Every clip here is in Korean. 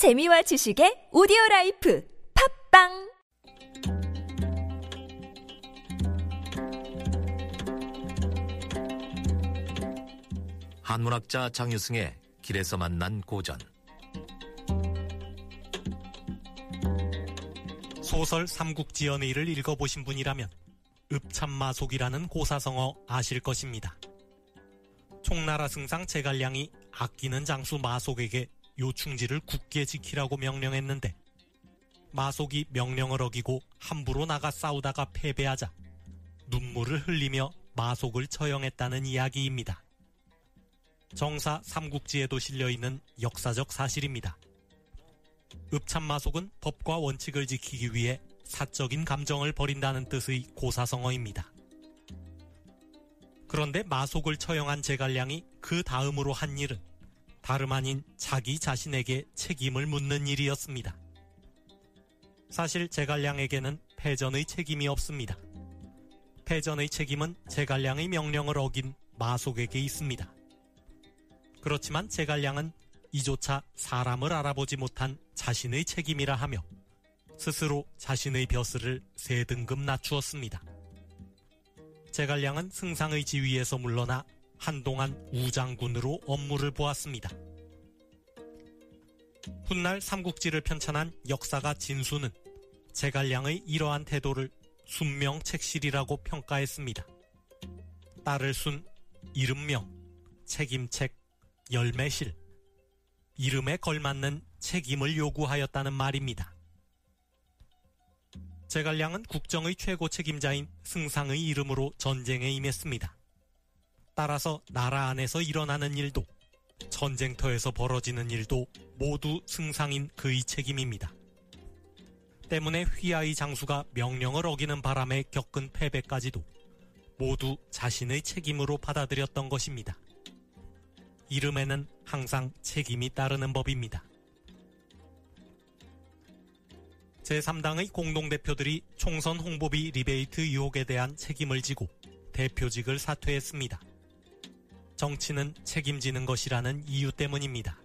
재미와 지식의 오디오 life 팟빵 한문학자 장유승의 길에서 만난 고전 소설 삼국지연의를 읽어보신 분이라면 읍참마속이라는 고사성어 아실 것입니다. 총나라 승상 제갈량이 아끼는 장수 마속에게 요충지를 굳게 지키라고 명령했는데 마속이 명령을 어기고 함부로 나가 싸우다가 패배하자 눈물을 흘리며 마속을 처형했다는 이야기입니다. 정사 삼국지에도 실려있는 역사적 사실입니다. 읍참마속은 법과 원칙을 지키기 위해 사적인 감정을 버린다는 뜻의 고사성어입니다. 그런데 마속을 처형한 제갈량이 그 다음으로 한 일은 다름 아닌 자기 자신에게 책임을 묻는 일이었습니다. 사실 제갈량에게는 패전의 책임이 없습니다. 패전의 책임은 제갈량의 명령을 어긴 마속에게 있습니다. 그렇지만 제갈량은 이조차 사람을 알아보지 못한 자신의 책임이라 하며 스스로 자신의 벼슬을 세 등급 낮추었습니다. 제갈량은 승상의 지위에서 물러나 한동안 우장군으로 업무를 보았습니다. 훗날 삼국지를 편찬한 역사가 진수는 제갈량의 이러한 태도를 순명책실이라고 평가했습니다. 딸을 순, 이름명, 책임책, 열매실, 이름에 걸맞는 책임을 요구하였다는 말입니다. 제갈량은 국정의 최고 책임자인 승상의 이름으로 전쟁에 임했습니다. 따라서 나라 안에서 일어나는 일도 전쟁터에서 벌어지는 일도 모두 승상인 그의 책임입니다. 때문에 휘하의 장수가 명령을 어기는 바람에 겪은 패배까지도 모두 자신의 책임으로 받아들였던 것입니다. 이름에는 항상 책임이 따르는 법입니다. 제3당의 공동대표들이 총선 홍보비 리베이트 의혹에 대한 책임을 지고 대표직을 사퇴했습니다. 정치는 책임지는 것이라는 이유 때문입니다.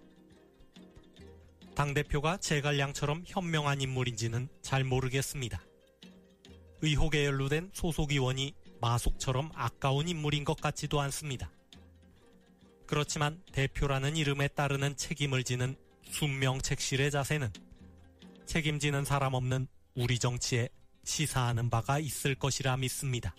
당대표가 제갈량처럼 현명한 인물인지는 잘 모르겠습니다. 의혹에 연루된 소속 의원이 마속처럼 아까운 인물인 것 같지도 않습니다. 그렇지만 대표라는 이름에 따르는 책임을 지는 순명책실의 자세는 책임지는 사람 없는 우리 정치에 시사하는 바가 있을 것이라 믿습니다.